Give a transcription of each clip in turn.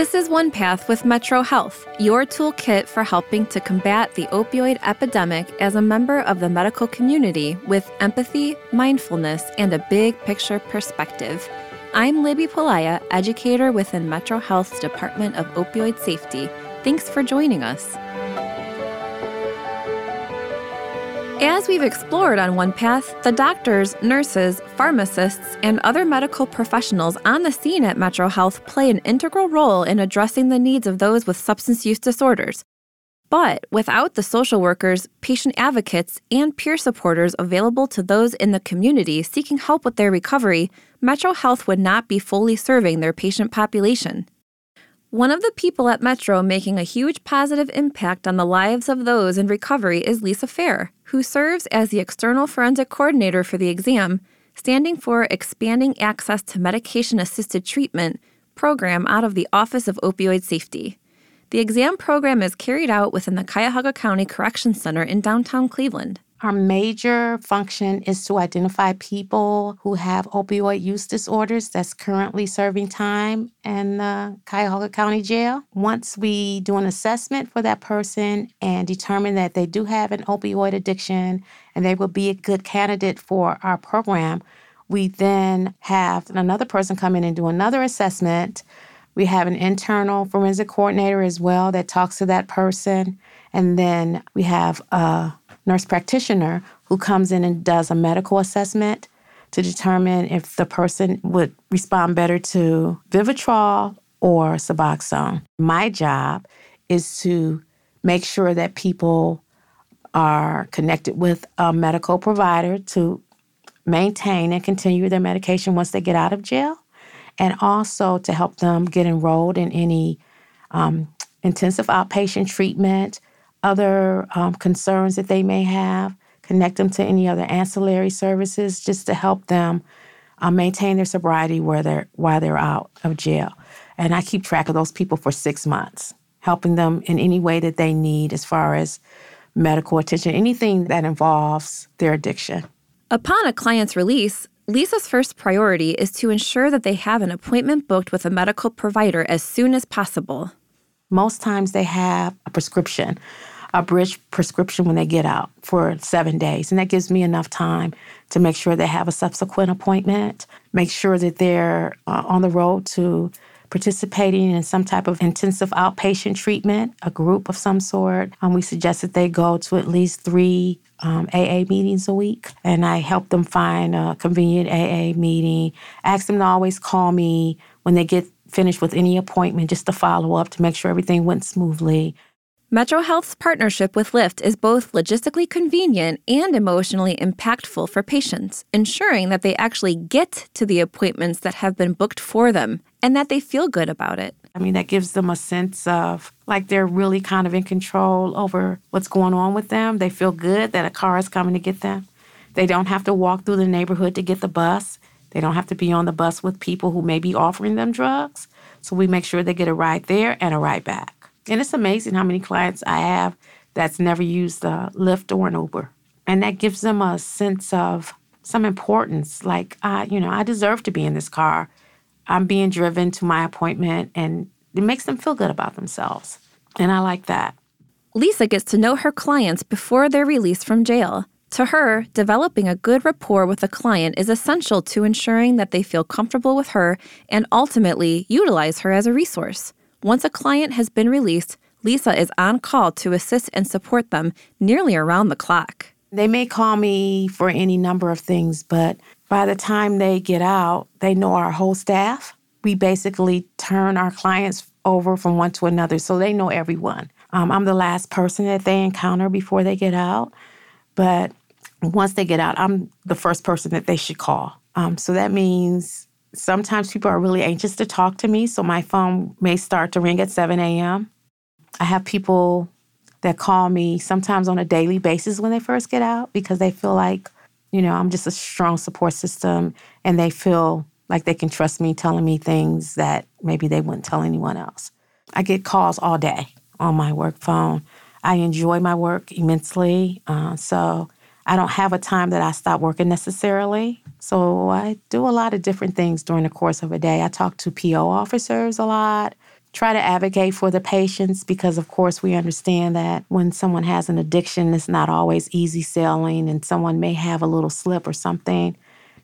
This is One Path with Metro Health, your toolkit for helping to combat the opioid epidemic as a member of the medical community with empathy, mindfulness, and a big picture perspective. I'm Libby Palaya, educator within Metro Health's Department of Opioid Safety. Thanks for joining us. As we've explored on One Path, the doctors, nurses, pharmacists, and other medical professionals on the scene at Metro Health play an integral role in addressing the needs of those with substance use disorders. But without the social workers, patient advocates, and peer supporters available to those in the community seeking help with their recovery, Metro Health would not be fully serving their patient population. One of the people at Metro making a huge positive impact on the lives of those in recovery is Lisa Fair, who serves as the external forensic coordinator for the exam, standing for Expanding Access to Medication Assisted Treatment program out of the Office of Opioid Safety. The exam program is carried out within the Cuyahoga County Correction Center in downtown Cleveland. Our major function is to identify people who have opioid use disorders that's currently serving time in the Cuyahoga County Jail. Once we do an assessment for that person and determine that they do have an opioid addiction and they will be a good candidate for our program, we then have another person come in and do another assessment. We have an internal forensic coordinator as well that talks to that person. And then we have a nurse practitioner who comes in and does a medical assessment to determine if the person would respond better to Vivitrol or Suboxone. My job is to make sure that people are connected with a medical provider to maintain and continue their medication once they get out of jail, and also to help them get enrolled in any um, intensive outpatient treatment, other um, concerns that they may have, connect them to any other ancillary services just to help them uh, maintain their sobriety where they're, while they're out of jail. And I keep track of those people for six months, helping them in any way that they need as far as medical attention, anything that involves their addiction. Upon a client's release, Lisa's first priority is to ensure that they have an appointment booked with a medical provider as soon as possible. Most times they have a prescription, a bridge prescription when they get out for seven days. And that gives me enough time to make sure they have a subsequent appointment, make sure that they're uh, on the road to participating in some type of intensive outpatient treatment, a group of some sort. Um, we suggest that they go to at least three um, AA meetings a week, and I help them find a convenient AA meeting. Ask them to always call me when they get finished with any appointment just to follow up to make sure everything went smoothly. Metro Health's partnership with Lyft is both logistically convenient and emotionally impactful for patients, ensuring that they actually get to the appointments that have been booked for them and that they feel good about it. I mean, that gives them a sense of like they're really kind of in control over what's going on with them. They feel good that a car is coming to get them. They don't have to walk through the neighborhood to get the bus. They don't have to be on the bus with people who may be offering them drugs. So we make sure they get a ride there and a ride back. And it's amazing how many clients I have that's never used a Lyft or an Uber. And that gives them a sense of some importance. Like, I, you know, I deserve to be in this car. I'm being driven to my appointment, and it makes them feel good about themselves. And I like that. Lisa gets to know her clients before they're released from jail. To her, developing a good rapport with a client is essential to ensuring that they feel comfortable with her and ultimately utilize her as a resource. Once a client has been released, Lisa is on call to assist and support them nearly around the clock. They may call me for any number of things, but by the time they get out, they know our whole staff. We basically turn our clients over from one to another, so they know everyone. Um, I'm the last person that they encounter before they get out, but once they get out, I'm the first person that they should call. Um, so that means sometimes people are really anxious to talk to me, so my phone may start to ring at 7 a.m. I have people that call me sometimes on a daily basis when they first get out because they feel like, you know, I'm just a strong support system and they feel like they can trust me telling me things that maybe they wouldn't tell anyone else. I get calls all day on my work phone. I enjoy my work immensely. Uh, so I don't have a time that I stop working necessarily. So I do a lot of different things during the course of a day. I talk to PO officers a lot. try to advocate for the patients because, of course, we understand that when someone has an addiction, it's not always easy selling and someone may have a little slip or something.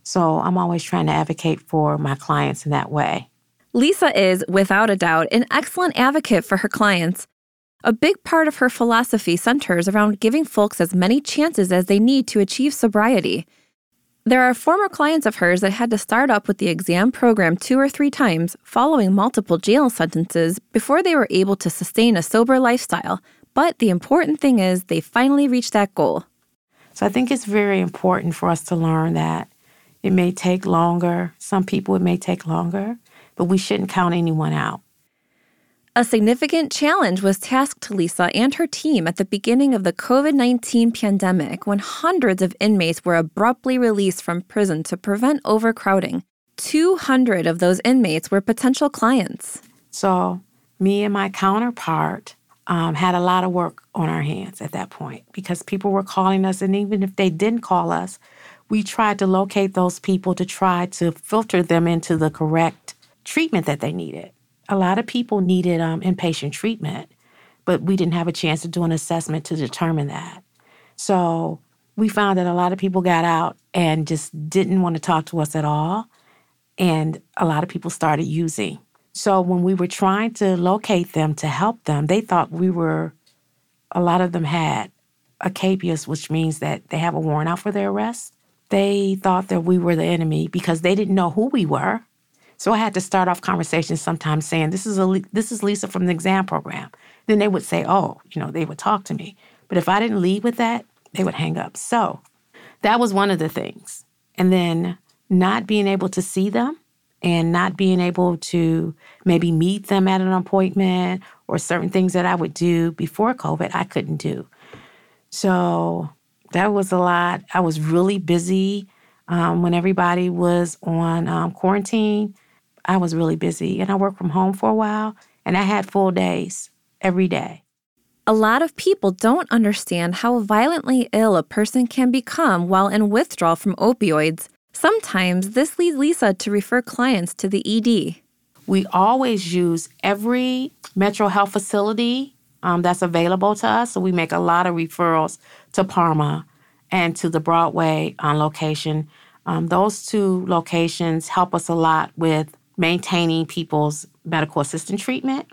So I'm always trying to advocate for my clients in that way. Lisa is, without a doubt, an excellent advocate for her clients. A big part of her philosophy centers around giving folks as many chances as they need to achieve sobriety. There are former clients of hers that had to start up with the exam program two or three times following multiple jail sentences before they were able to sustain a sober lifestyle. But the important thing is they finally reached that goal. So I think it's very important for us to learn that it may take longer. Some people, it may take longer, but we shouldn't count anyone out. A significant challenge was tasked to Lisa and her team at the beginning of the COVID 19 pandemic when hundreds of inmates were abruptly released from prison to prevent overcrowding. 200 of those inmates were potential clients. So, me and my counterpart um, had a lot of work on our hands at that point because people were calling us, and even if they didn't call us, we tried to locate those people to try to filter them into the correct treatment that they needed a lot of people needed um, inpatient treatment, but we didn't have a chance to do an assessment to determine that. So we found that a lot of people got out and just didn't want to talk to us at all. And a lot of people started using. So when we were trying to locate them to help them, they thought we were, a lot of them had a capias, which means that they have a warrant out for their arrest. They thought that we were the enemy because they didn't know who we were. So I had to start off conversations sometimes saying, "This is a this is Lisa from the exam program." Then they would say, "Oh, you know," they would talk to me. But if I didn't lead with that, they would hang up. So that was one of the things. And then not being able to see them and not being able to maybe meet them at an appointment or certain things that I would do before COVID, I couldn't do. So that was a lot. I was really busy um, when everybody was on um, quarantine. I was really busy and I worked from home for a while and I had full days every day. A lot of people don't understand how violently ill a person can become while in withdrawal from opioids. Sometimes this leads Lisa to refer clients to the ED. We always use every Metro Health facility um, that's available to us. So we make a lot of referrals to Parma and to the Broadway on location. Um, those two locations help us a lot with maintaining people's medical assistant treatment.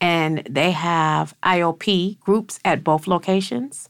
And they have IOP groups at both locations.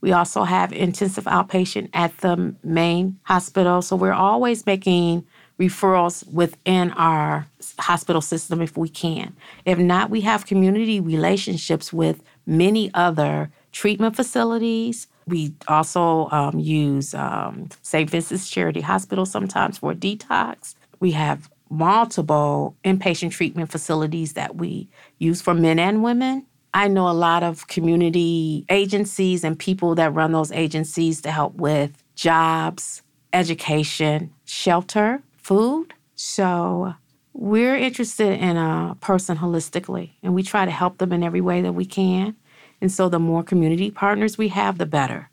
We also have intensive outpatient at the main hospital. So we're always making referrals within our hospital system if we can. If not, we have community relationships with many other treatment facilities. We also um, use um, St. Vincent's Charity Hospital sometimes for detox. We have multiple inpatient treatment facilities that we use for men and women. I know a lot of community agencies and people that run those agencies to help with jobs, education, shelter, food. So we're interested in a person holistically, and we try to help them in every way that we can. And so the more community partners we have, the better.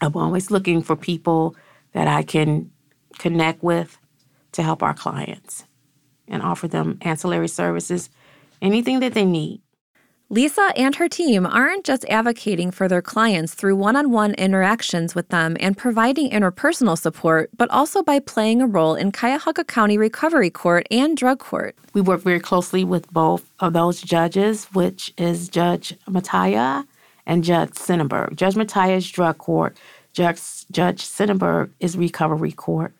I'm always looking for people that I can connect with to help our clients and offer them ancillary services, anything that they need. Lisa and her team aren't just advocating for their clients through one on one interactions with them and providing interpersonal support, but also by playing a role in Cuyahoga County Recovery Court and Drug Court. We work very closely with both of those judges, which is Judge Matia and Judge Synenberg. Judge Matia is Drug Court, Judge, Judge Synenberg is Recovery Court.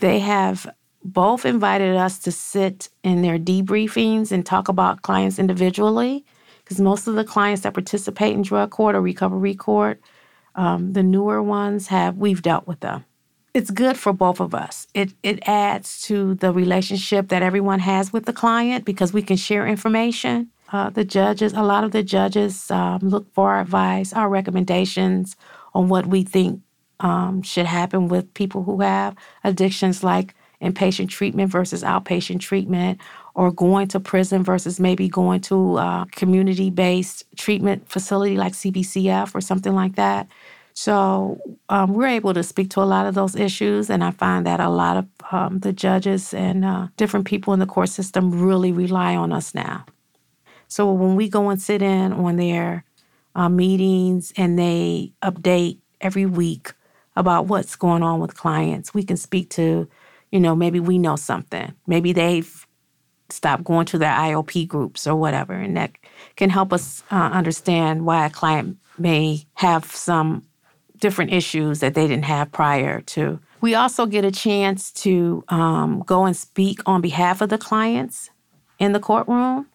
They have both invited us to sit in their debriefings and talk about clients individually, because most of the clients that participate in drug court or recovery court, um, the newer ones have we've dealt with them. It's good for both of us. It it adds to the relationship that everyone has with the client because we can share information. Uh, the judges, a lot of the judges um, look for our advice, our recommendations on what we think um, should happen with people who have addictions, like inpatient treatment versus outpatient treatment, or going to prison versus maybe going to a community based treatment facility like CBCF or something like that. So um, we're able to speak to a lot of those issues, and I find that a lot of um, the judges and uh, different people in the court system really rely on us now. So when we go and sit in on their uh, meetings and they update every week about what's going on with clients, we can speak to, you know, maybe we know something. Maybe they've stopped going to their IOP groups or whatever. And that can help us uh, understand why a client may have some different issues that they didn't have prior to. We also get a chance to um, go and speak on behalf of the clients in the courtroom,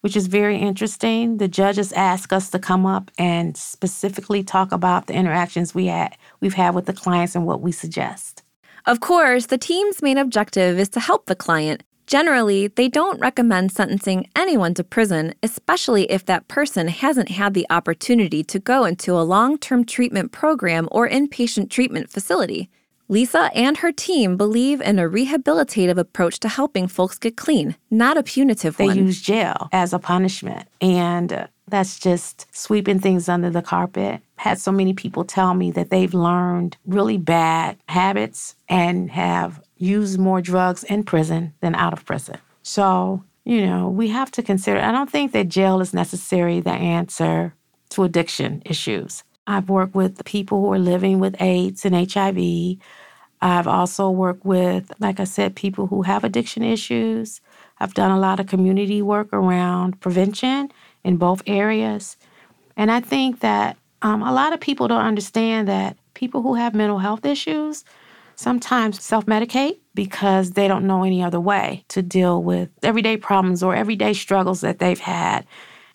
which is very interesting. The judges ask us to come up and specifically talk about the interactions we had we've had with the clients and what we suggest. Of course, the team's main objective is to help the client. Generally, they don't recommend sentencing anyone to prison, especially if that person hasn't had the opportunity to go into a long term treatment program or inpatient treatment facility. Lisa and her team believe in a rehabilitative approach to helping folks get clean, not a punitive they one. They use jail as a punishment. And that's just sweeping things under the carpet. Had so many people tell me that they've learned really bad habits and have used more drugs in prison than out of prison. So, you know, we have to consider, I don't think that jail is necessarily the answer to addiction issues. I've worked with people who are living with AIDS and HIV. I've also worked with, like I said, people who have addiction issues. I've done a lot of community work around prevention in both areas. And I think that um, a lot of people don't understand that people who have mental health issues sometimes self medicate because they don't know any other way to deal with everyday problems or everyday struggles that they've had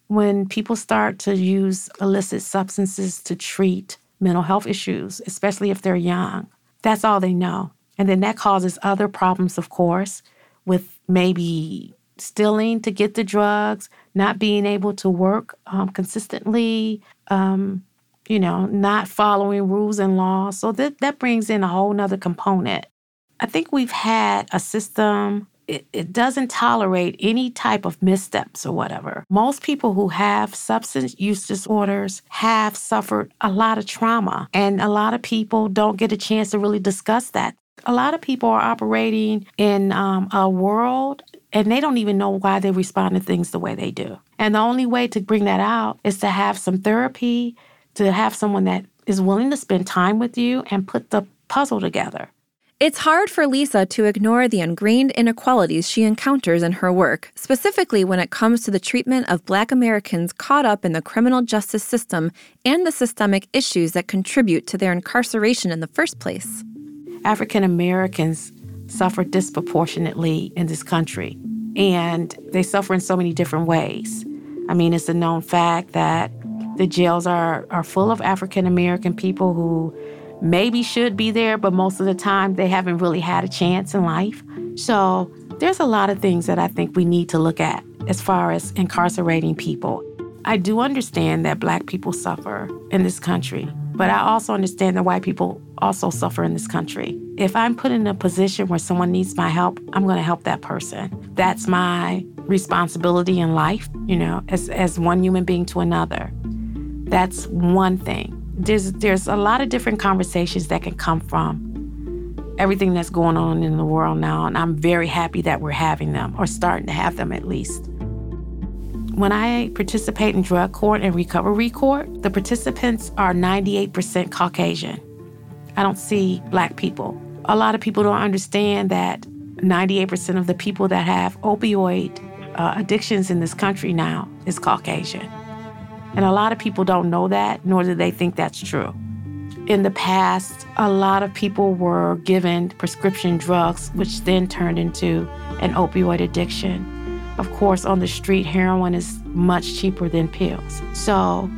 when people start to use illicit substances to treat mental health issues, especially if they're young. That's all they know. And then that causes other problems, of course, with maybe stealing to get the drugs, not being able to work um, consistently, um, you know, not following rules and laws. So that, that brings in a whole nother component. I think we've had a system it, it doesn't tolerate any type of missteps or whatever. Most people who have substance use disorders have suffered a lot of trauma, and a lot of people don't get a chance to really discuss that. A lot of people are operating in um, a world and they don't even know why they respond to things the way they do. And the only way to bring that out is to have some therapy, to have someone that is willing to spend time with you and put the puzzle together. It's hard for Lisa to ignore the ingrained inequalities she encounters in her work, specifically when it comes to the treatment of Black Americans caught up in the criminal justice system and the systemic issues that contribute to their incarceration in the first place. African Americans suffer disproportionately in this country, and they suffer in so many different ways. I mean, it's a known fact that the jails are, are full of African American people who maybe should be there, but most of the time they haven't really had a chance in life. So there's a lot of things that I think we need to look at as far as incarcerating people. I do understand that black people suffer in this country, but I also understand that white people also suffer in this country. If I'm put in a position where someone needs my help, I'm going to help that person. That's my responsibility in life, you know, as, as one human being to another. That's one thing there's there's a lot of different conversations that can come from everything that's going on in the world now and I'm very happy that we're having them or starting to have them at least. When I participate in drug court and recovery court, the participants are 98% Caucasian. I don't see black people. A lot of people don't understand that 98% of the people that have opioid uh, addictions in this country now is Caucasian. And a lot of people don't know that, nor do they think that's true. In the past, a lot of people were given prescription drugs, which then turned into an opioid addiction. Of course, on the street, heroin is much cheaper than pills. So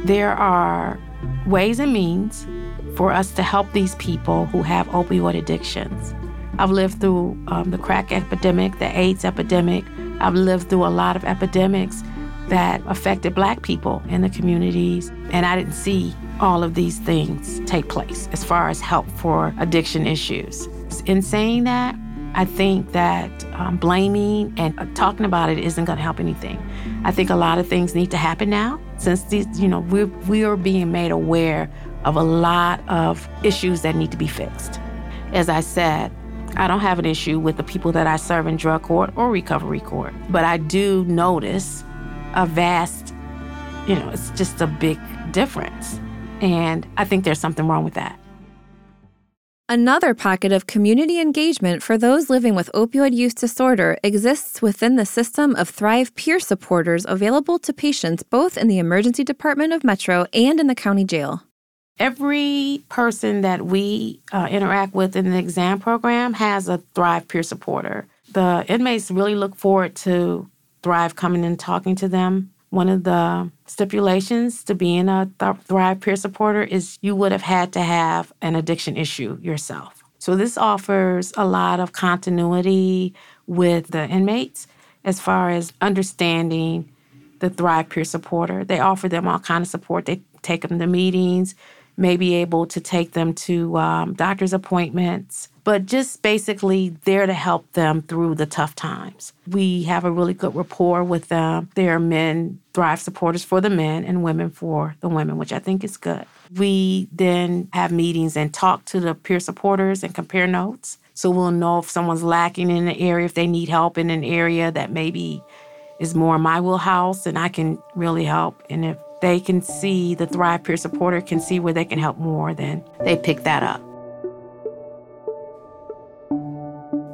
there are ways and means for us to help these people who have opioid addictions. I've lived through um, the crack epidemic, the AIDS epidemic. I've lived through a lot of epidemics that affected black people in the communities. And I didn't see all of these things take place as far as help for addiction issues. In saying that, I think that um, blaming and uh, talking about it isn't going to help anything. I think a lot of things need to happen now since these, you know, we we are being made aware of a lot of issues that need to be fixed. As I said, I don't have an issue with the people that I serve in drug court or recovery court, but I do notice a vast, you know, it's just a big difference. And I think there's something wrong with that. Another pocket of community engagement for those living with opioid use disorder exists within the system of Thrive peer supporters available to patients both in the emergency department of Metro and in the county jail. Every person that we uh, interact with in the exam program has a Thrive peer supporter. The inmates really look forward to Thrive coming and talking to them one of the stipulations to being a Thrive peer supporter is you would have had to have an addiction issue yourself. So this offers a lot of continuity with the inmates as far as understanding the Thrive peer supporter. They offer them all kind of support. They take them to meetings, may be able to take them to um, doctor's appointments, but just basically there to help them through the tough times. We have a really good rapport with them. They're men Thrive supporters for the men and women for the women, which I think is good. We then have meetings and talk to the peer supporters and compare notes. So we'll know if someone's lacking in an area, if they need help in an area that maybe is more my wheelhouse, and I can really help. And if they can see the Thrive peer supporter can see where they can help more, then they pick that up.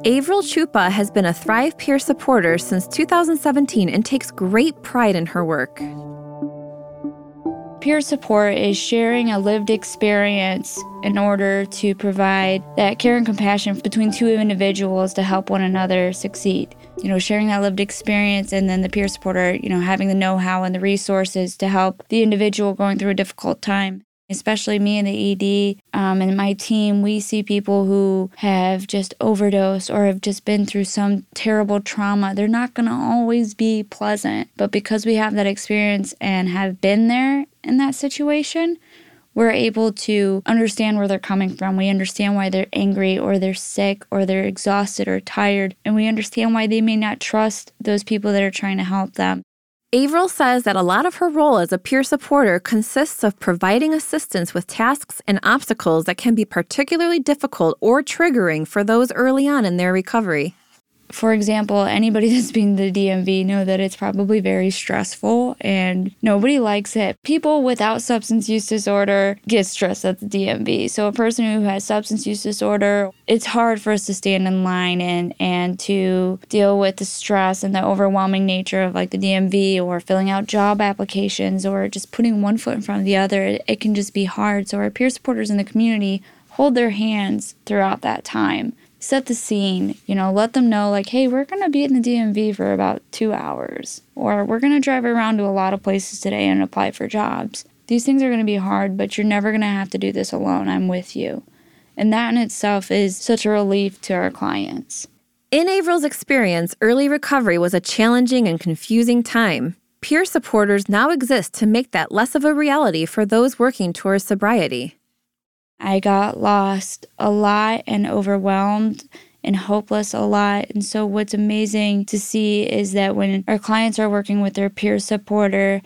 Avril Chupa has been a Thrive peer supporter since 2017 and takes great pride in her work. Peer support is sharing a lived experience in order to provide that care and compassion between two individuals to help one another succeed you know, sharing that lived experience and then the peer supporter, you know, having the know how and the resources to help the individual going through a difficult time. Especially me and the ED um, and my team, we see people who have just overdosed or have just been through some terrible trauma. They're not going to always be pleasant, but because we have that experience and have been there in that situation, we're able to understand where they're coming from. We understand why they're angry or they're sick or they're exhausted or tired. And we understand why they may not trust those people that are trying to help them. Avril says that a lot of her role as a peer supporter consists of providing assistance with tasks and obstacles that can be particularly difficult or triggering for those early on in their recovery for example, anybody that's been to the DMV know that it's probably very stressful and nobody likes it. People without substance use disorder get stressed at the DMV. So a person who has substance use disorder, it's hard for us to stand in line and and to deal with the stress and the overwhelming nature of like the DMV or filling out job applications or just putting one foot in front of the other. It can just be hard. So our peer supporters in the community hold their hands throughout that time set the scene, you know, let them know, like, hey, we're going to be in the DMV for about two hours, or we're going to drive around to a lot of places today and apply for jobs. These things are going to be hard, but you're never going to have to do this alone. I'm with you. And that in itself is such a relief to our clients. In Avril's experience, early recovery was a challenging and confusing time. Peer supporters now exist to make that less of a reality for those working towards sobriety. I got lost a lot and overwhelmed and hopeless a lot. And so, what's amazing to see is that when our clients are working with their peer supporter,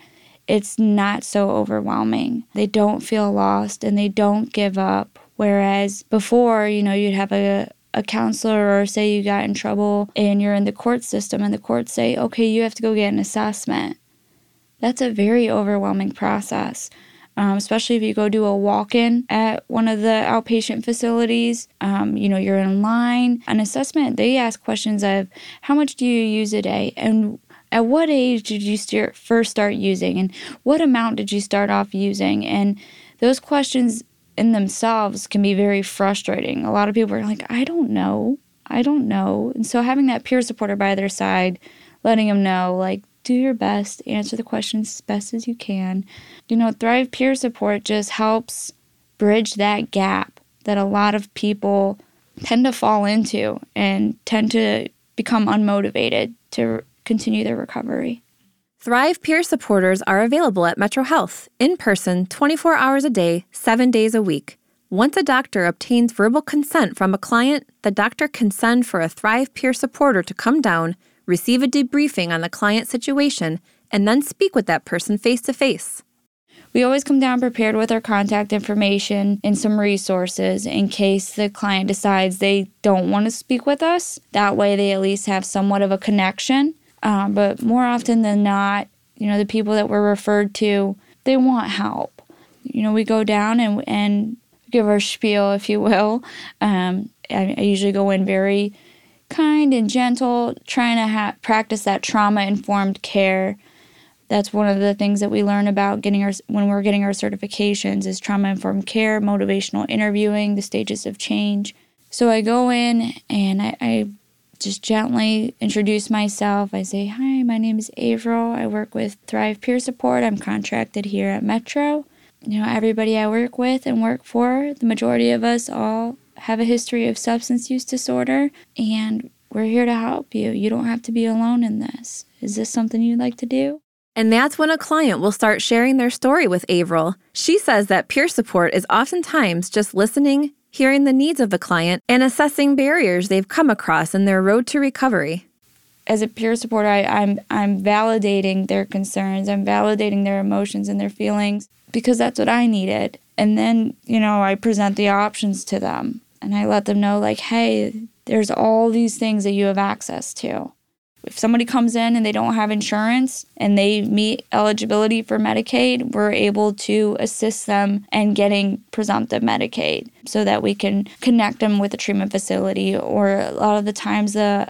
it's not so overwhelming. They don't feel lost and they don't give up. Whereas before, you know, you'd have a, a counselor or say you got in trouble and you're in the court system and the courts say, okay, you have to go get an assessment. That's a very overwhelming process um, especially if you go do a walk in at one of the outpatient facilities. Um, you know, you're in line. An assessment, they ask questions of how much do you use a day and at what age did you start, first start using and what amount did you start off using? And those questions in themselves can be very frustrating. A lot of people are like, I don't know. I don't know. And so having that peer supporter by their side, letting them know, like, do your best, answer the questions as best as you can. You know, Thrive Peer Support just helps bridge that gap that a lot of people tend to fall into and tend to become unmotivated to continue their recovery. Thrive peer supporters are available at Metro Health in person 24 hours a day, 7 days a week. Once a doctor obtains verbal consent from a client, the doctor can send for a Thrive peer supporter to come down receive a debriefing on the client situation, and then speak with that person face to face. We always come down prepared with our contact information and some resources in case the client decides they don't want to speak with us. That way, they at least have somewhat of a connection. Um, but more often than not, you know, the people that we're referred to, they want help. You know, we go down and, and give our spiel, if you will. Um, I, I usually go in very kind and gentle, trying to ha- practice that trauma informed care. That's one of the things that we learn about getting our when we're getting our certifications is trauma informed care, motivational interviewing, the stages of change. So I go in and I, I just gently introduce myself. I say, Hi, my name is Avril. I work with Thrive Peer Support. I'm contracted here at Metro. You know, everybody I work with and work for, the majority of us all have a history of substance use disorder, and we're here to help you. You don't have to be alone in this. Is this something you'd like to do? And that's when a client will start sharing their story with Avril. She says that peer support is oftentimes just listening, hearing the needs of the client, and assessing barriers they've come across in their road to recovery. As a peer supporter, I, I'm I'm validating their concerns. I'm validating their emotions and their feelings because that's what I needed. And then, you know, I present the options to them and I let them know, like, hey, there's all these things that you have access to. If somebody comes in and they don't have insurance and they meet eligibility for Medicaid, we're able to assist them in getting presumptive Medicaid so that we can connect them with a treatment facility. Or a lot of the times, the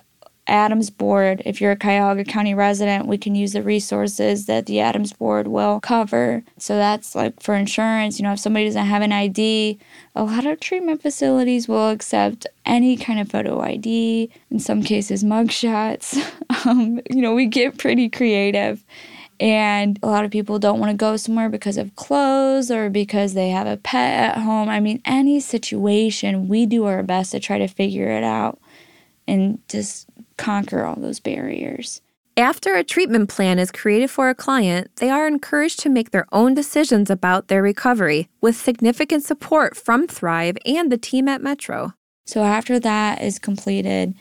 ADAMHS Board. If you're a Cuyahoga County resident, we can use the resources that the ADAMHS Board will cover. So that's like for insurance, you know, if somebody doesn't have an ID, a lot of treatment facilities will accept any kind of photo ID, in some cases, mugshots. um, you know, we get pretty creative. And a lot of people don't want to go somewhere because of clothes or because they have a pet at home. I mean, any situation, we do our best to try to figure it out and just conquer all those barriers. After a treatment plan is created for a client, they are encouraged to make their own decisions about their recovery with significant support from Thrive and the team at Metro. So, after that is completed,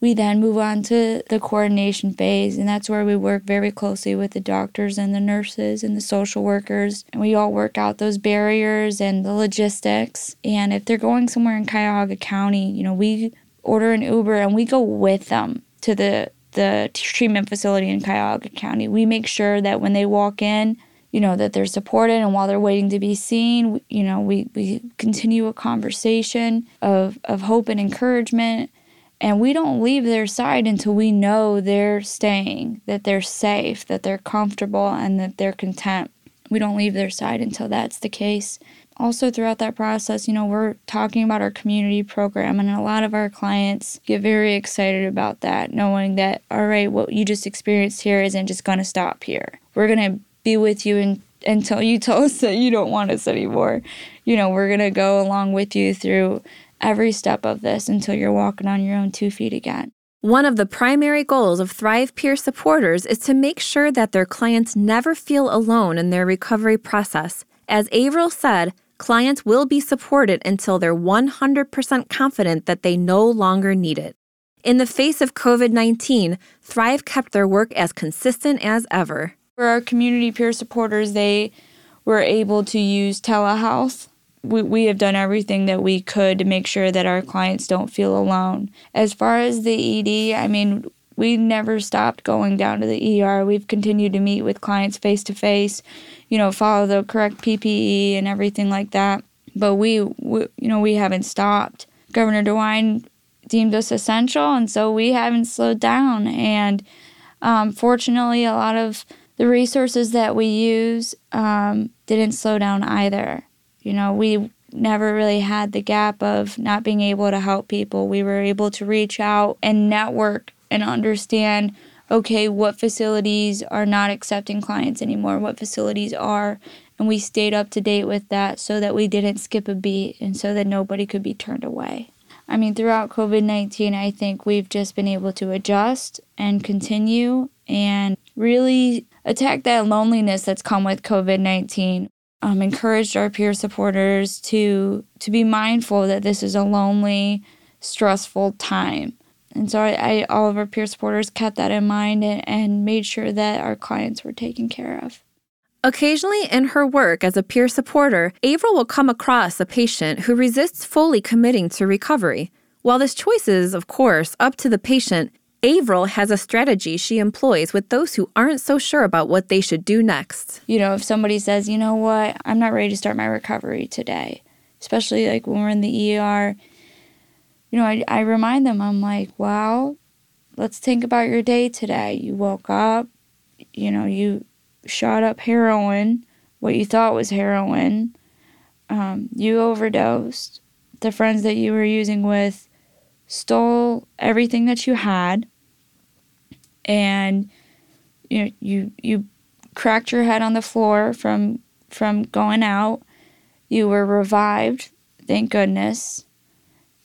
we then move on to the coordination phase, and that's where we work very closely with the doctors and the nurses and the social workers. And we all work out those barriers and the logistics. And if they're going somewhere in Cuyahoga County, you know, we order an Uber and we go with them to the the treatment facility in Cuyahoga County. We make sure that when they walk in, you know, that they're supported and while they're waiting to be seen, you know, we, we continue a conversation of, of hope and encouragement. And we don't leave their side until we know they're staying, that they're safe, that they're comfortable, and that they're content. We don't leave their side until that's the case also throughout that process, you know, we're talking about our community program, and a lot of our clients get very excited about that, knowing that, all right, what you just experienced here isn't just going to stop here. We're going to be with you in, until you tell us that you don't want us anymore. You know, we're going to go along with you through every step of this until you're walking on your own two feet again. One of the primary goals of Thrive Peer supporters is to make sure that their clients never feel alone in their recovery process. As Avril said, clients will be supported until they're 100% confident that they no longer need it. In the face of COVID 19, Thrive kept their work as consistent as ever. For our community peer supporters, they were able to use telehealth. We, we have done everything that we could to make sure that our clients don't feel alone. As far as the ED, I mean, we never stopped going down to the ER. We've continued to meet with clients face to face, you know, follow the correct PPE and everything like that. But we, we, you know, we haven't stopped. Governor DeWine deemed us essential, and so we haven't slowed down. And um, fortunately, a lot of the resources that we use um, didn't slow down either. You know, we never really had the gap of not being able to help people. We were able to reach out and network and understand okay, what facilities are not accepting clients anymore, what facilities are. And we stayed up to date with that so that we didn't skip a beat and so that nobody could be turned away. I mean, throughout COVID 19, I think we've just been able to adjust and continue and really attack that loneliness that's come with COVID 19. Um, encouraged our peer supporters to to be mindful that this is a lonely, stressful time and so I, I, all of our peer supporters kept that in mind and, and made sure that our clients were taken care of. Occasionally, in her work as a peer supporter, Avril will come across a patient who resists fully committing to recovery. While this choice is, of course, up to the patient, Avril has a strategy she employs with those who aren't so sure about what they should do next. You know, if somebody says, you know what, I'm not ready to start my recovery today, especially like when we're in the ER, you know, I, I remind them, I'm like, well, let's think about your day today. You woke up, you know, you shot up heroin, what you thought was heroin, um, you overdosed, the friends that you were using with stole everything that you had, and you know, you you cracked your head on the floor from from going out. You were revived, thank goodness.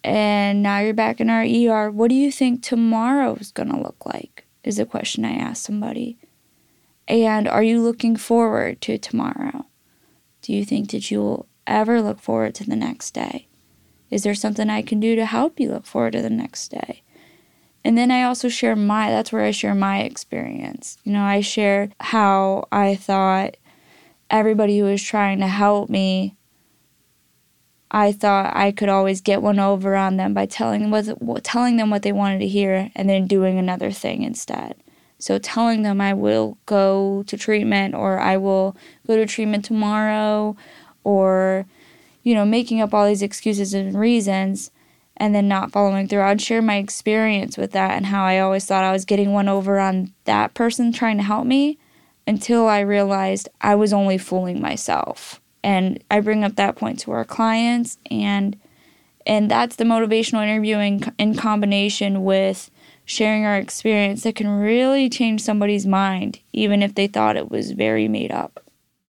And now you're back in our ER. What do you think tomorrow is going to look like? Is a question I asked somebody. And are you looking forward to tomorrow? Do you think that you will ever look forward to the next day? Is there something I can do to help you look forward to the next day? And then I also share my, that's where I share my experience. You know, I share how I thought everybody who was trying to help me, I thought I could always get one over on them by telling, what, telling them what they wanted to hear and then doing another thing instead. So telling them I will go to treatment or I will go to treatment tomorrow or, you know, making up all these excuses and reasons and then not following through. I'd share my experience with that and how I always thought I was getting one over on that person trying to help me until I realized I was only fooling myself. And I bring up that point to our clients and and that's the motivational interviewing in combination with sharing our experience that can really change somebody's mind, even if they thought it was very made up.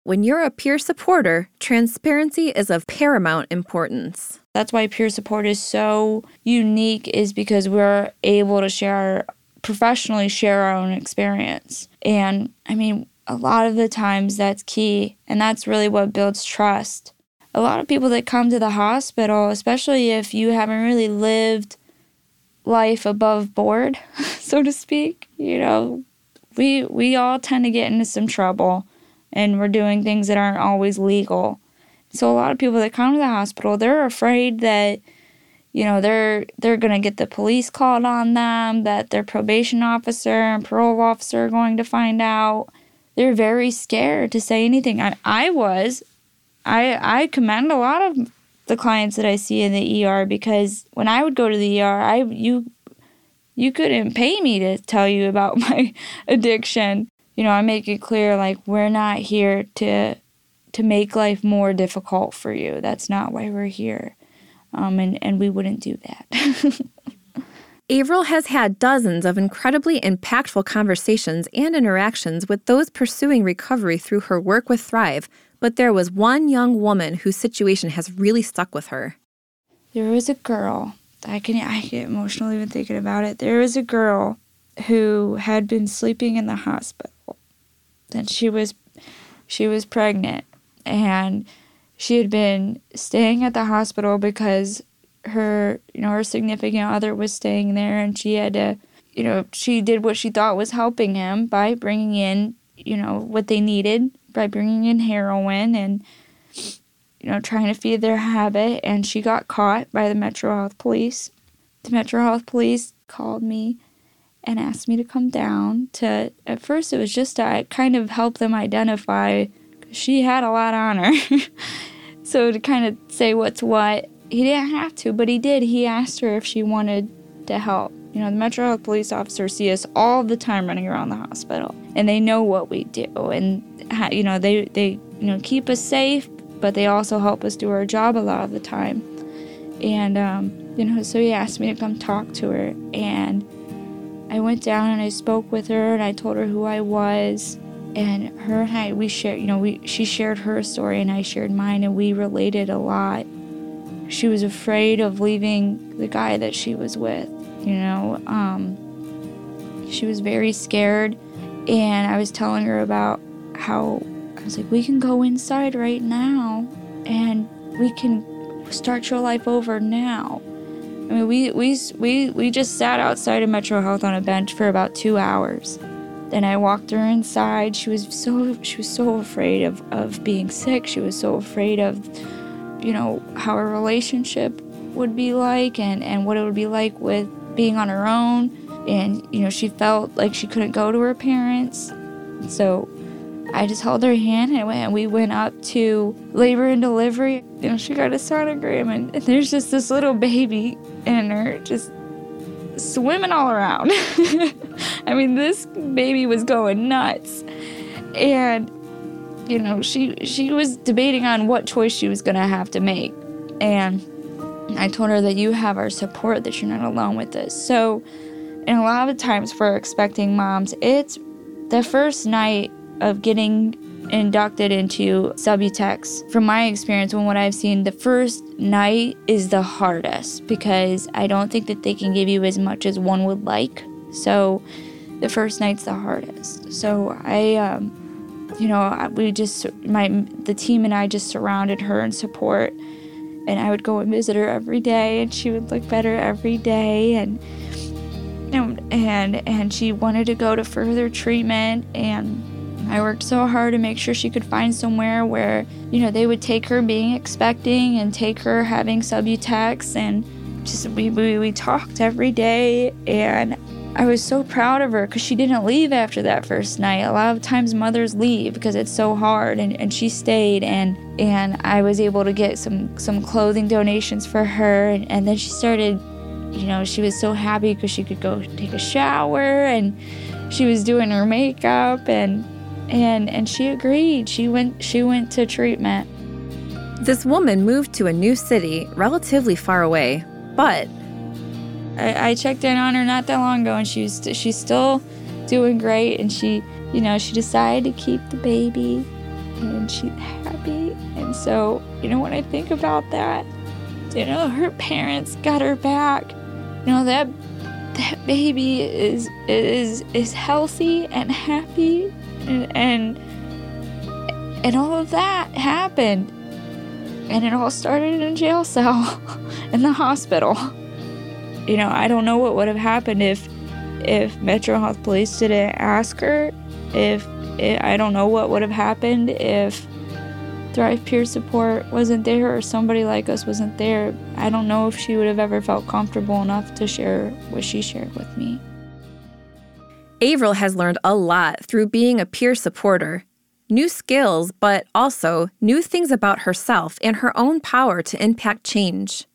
When you're a peer supporter, transparency is of paramount importance. That's why peer support is so unique is because we're able to share professionally share our own experience. And I mean, a lot of the times that's key and that's really what builds trust. A lot of people that come to the hospital, especially if you haven't really lived life above board, so to speak. You know, we we all tend to get into some trouble and we're doing things that aren't always legal. So a lot of people that come to the hospital, they're afraid that you know, they're they're going to get the police called on them, that their probation officer and parole officer are going to find out. They're very scared to say anything. I, I was I I commend a lot of the clients that I see in the ER because when I would go to the ER, I you you couldn't pay me to tell you about my addiction. You know, I make it clear like we're not here to to make life more difficult for you. That's not why we're here. Um, and, and we wouldn't do that. Avril has had dozens of incredibly impactful conversations and interactions with those pursuing recovery through her work with Thrive, but there was one young woman whose situation has really stuck with her. There was a girl. I can I get emotional even thinking about it. There was a girl who had been sleeping in the hospital. And she was she was pregnant and she had been staying at the hospital because her you know her significant other was staying there and she had to you know she did what she thought was helping him by bringing in you know what they needed by bringing in heroin and you know trying to feed their habit and she got caught by the Metro Health Police. The Metro Health Police called me and asked me to come down to at first it was just to uh, kind of help them identify because she had a lot on her. so to kind of say what's what, he didn't have to, but he did. He asked her if she wanted to help. You know, the Metro Health police officers see us all the time running around the hospital, and they know what we do, and you know they they you know keep us safe, but they also help us do our job a lot of the time. And um, you know, so he asked me to come talk to her, and I went down and I spoke with her, and I told her who I was, and her and I we shared, you know, we she shared her story and I shared mine, and we related a lot. She was afraid of leaving the guy that she was with you know. Um, she was very scared, and I was telling her about how I was like, we can go inside right now, and we can start your life over now. I mean, we we we we just sat outside of Metro Health on a bench for about two hours. Then I walked her inside. She was so she was so afraid of of being sick. She was so afraid of, you know, how a relationship would be like and and what it would be like with being on her own. and you know she felt like she couldn't go to her parents. So i just held her hand and, went, and we went up to labor and delivery. You know she got a sonogram and, there's just this little baby in her just swimming all around. I mean this baby was going nuts. And you know she she was debating on what choice she was going to have to make and i told her that you have our support that you're not alone with this so and a lot of times for expecting moms, it's the first night of getting inducted into Subutex. From my experience, and what I've seen, the first night is the hardest because I don't think that they can give you as much as one would like. So the first night's the hardest. So I, um, you know, we just my the team and I just surrounded her in support, and I would go and visit her every day, and she would look better every day, and and and she wanted to go to further treatment and I worked so hard to make sure she could find somewhere where, you know, they would take her being expecting and take her having subutex and just we, we, we talked every day and I was so proud of her because she didn't leave after that first night. A lot of times mothers leave because it's so hard and, and she stayed and and I was able to get some some clothing donations for her and, and then she started you know, she was so happy because she could go take a shower and she was doing her makeup and and and she agreed. She went she went to treatment. This woman moved to a new city relatively far away, but I, I checked in on her not that long ago and she's she's still doing great and she you know she decided to keep the baby and she's happy. And so you know when I think about that you know her parents got her back. You know that that baby is is is healthy and happy and and, and all of that happened. And it all started in a jail cell in the hospital you know i don't know what would have happened if if MetroHealth police didn't ask her if it, i don't know what would have happened if Thrive Peer Support wasn't there or somebody like us wasn't there, I don't know if she would have ever felt comfortable enough to share what she shared with me. Avril has learned a lot through being a peer supporter. New skills, but also new things about herself and her own power to impact change.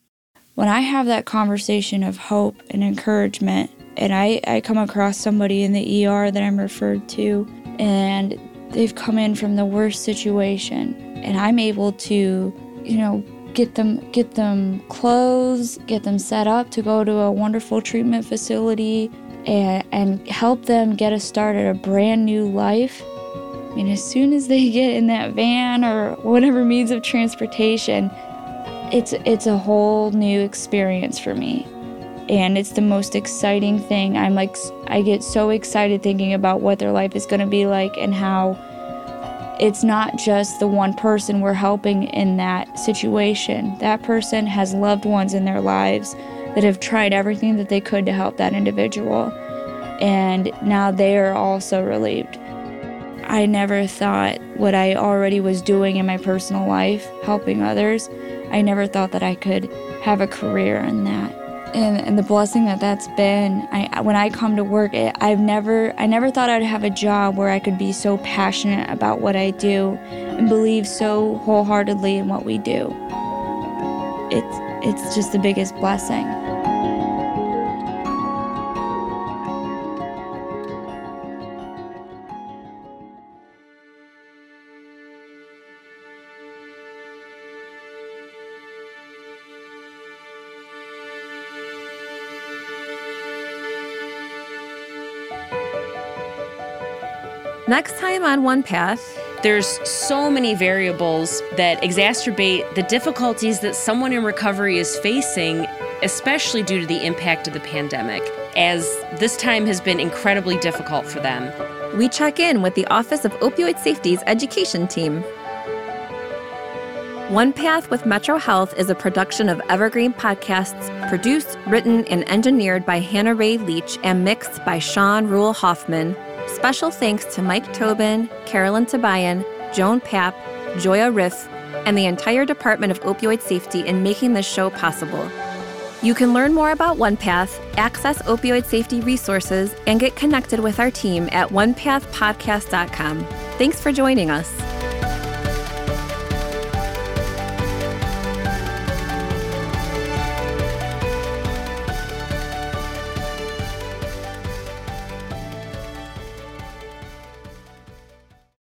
When I have that conversation of hope and encouragement, and I, I come across somebody in the ER that I'm referred to, and they've come in from the worst situation, and I'm able to, you know, get them get them clothes, get them set up to go to a wonderful treatment facility and, and help them get a start at a brand new life. I mean, as soon as they get in that van or whatever means of transportation, it's it's a whole new experience for me. And it's the most exciting thing. I'm like I get so excited thinking about what their life is going to be like and how it's not just the one person we're helping in that situation. That person has loved ones in their lives that have tried everything that they could to help that individual. And now they are also relieved. I never thought what I already was doing in my personal life, helping others, I never thought that I could have a career in that. And, and the blessing that that's been I, when i come to work it, i've never i never thought i'd have a job where i could be so passionate about what i do and believe so wholeheartedly in what we do. It's it's just the biggest blessing Next time on One Path, there's so many variables that exacerbate the difficulties that someone in recovery is facing, especially due to the impact of the pandemic, as this time has been incredibly difficult for them. We check in with the Office of Opioid Safety's education team. One Path with MetroHealth is a production of Evergreen Podcasts, produced, written, and engineered by Hannah Ray Leach and mixed by Sean Rule Hoffman. Special thanks to Mike Tobin, Carolyn Tabayan, Joan Papp, Joya Riff, and the entire Department of Opioid Safety in making this show possible. You can learn more about OnePath, access opioid safety resources, and get connected with our team at onepathpodcast.com. Thanks for joining us.